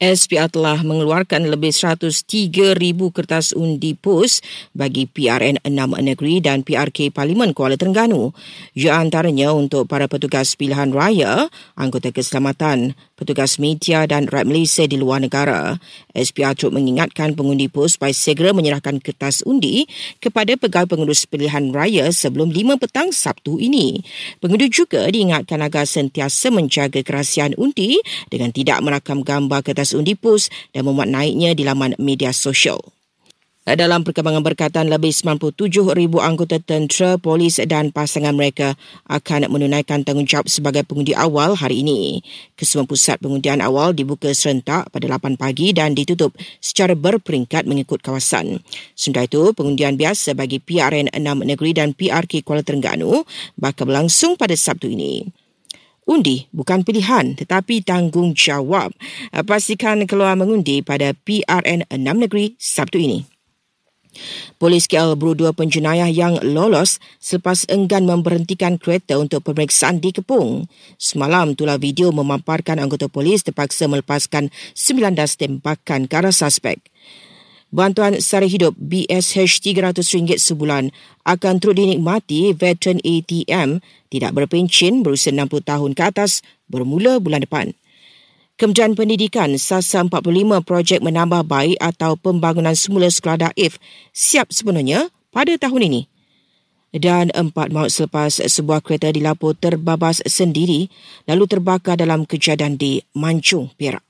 SPR telah mengeluarkan lebih 103,000 kertas undi pos bagi PRN 6 negeri dan PRK Parlimen Kuala Terengganu. Ia antaranya untuk para petugas pilihan raya, anggota keselamatan, petugas media dan rakyat Malaysia di luar negara. SPR turut mengingatkan pengundi pos supaya segera menyerahkan kertas undi kepada pegawai pengurus pilihan raya sebelum 5 petang Sabtu ini. Pengundi juga diingatkan agar sentiasa menjaga kerahsiaan undi dengan tidak merakam gambar kertas pos dan memuat naiknya di laman media sosial. Dalam perkembangan berkaitan, lebih 97 ribu anggota tentera, polis dan pasangan mereka akan menunaikan tanggungjawab sebagai pengundi awal hari ini. Kesemua pusat pengundian awal dibuka serentak pada 8 pagi dan ditutup secara berperingkat mengikut kawasan. Sementara itu, pengundian biasa bagi PRN 6 negeri dan PRK Kuala Terengganu bakal berlangsung pada Sabtu ini. Undi bukan pilihan tetapi tanggungjawab. Pastikan keluar mengundi pada PRN 6 negeri Sabtu ini. Polis KL berudur penjenayah yang lolos selepas enggan memberhentikan kereta untuk pemeriksaan di Kepung. Semalam, itulah video memamparkan anggota polis terpaksa melepaskan 19 tembakan ke arah suspek. Bantuan sara hidup BSH RM300 sebulan akan terus dinikmati veteran ATM tidak berpencin berusia 60 tahun ke atas bermula bulan depan. Kementerian Pendidikan sasa 45 projek menambah baik atau pembangunan semula sekolah daif siap sepenuhnya pada tahun ini. Dan empat maut selepas sebuah kereta dilapor terbabas sendiri lalu terbakar dalam kejadian di Mancung, Perak.